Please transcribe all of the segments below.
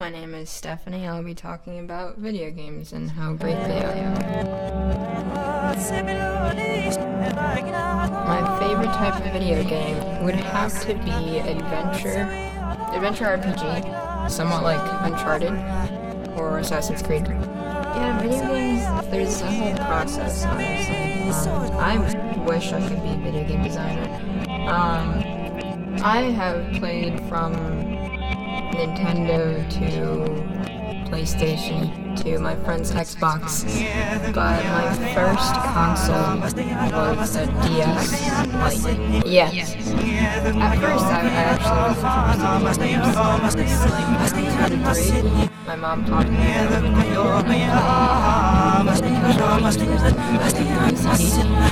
My name is Stephanie. I'll be talking about video games and how great they are. My favorite type of video game would have to be adventure, adventure RPG, somewhat like Uncharted or Assassin's Creed. Yeah, video games, there's a whole process, honestly. Um, I wish I could be a video game designer. Um, I have played from Nintendo to PlayStation to my friend's Xbox, but my first console was a DS Lite. Yeah. At first, I, actually was interested in. My mom taught me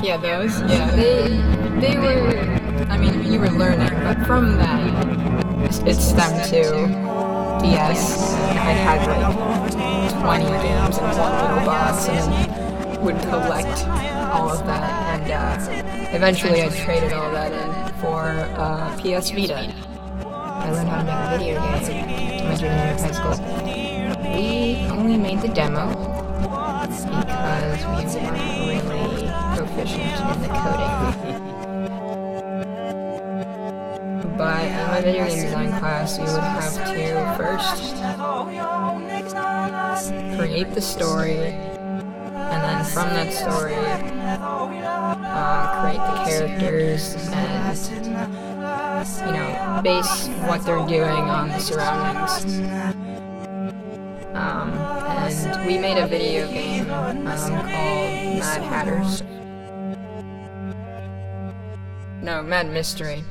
Yeah, those. Yeah, they they were. I mean, you were learning, but from that, it stemmed too. DS. I had like 20 games in one little box and would collect all of that. And uh, eventually, I traded all that in for uh, PS Vita. I learned how to make a video game my junior year of high school. We only made the demo because we weren't really proficient in the coding. In video design class, we would have to first create the story, and then from that story, uh, create the characters and you know base what they're doing on the surroundings. Um, and we made a video game um, called Mad Hatters. No, Mad Mystery.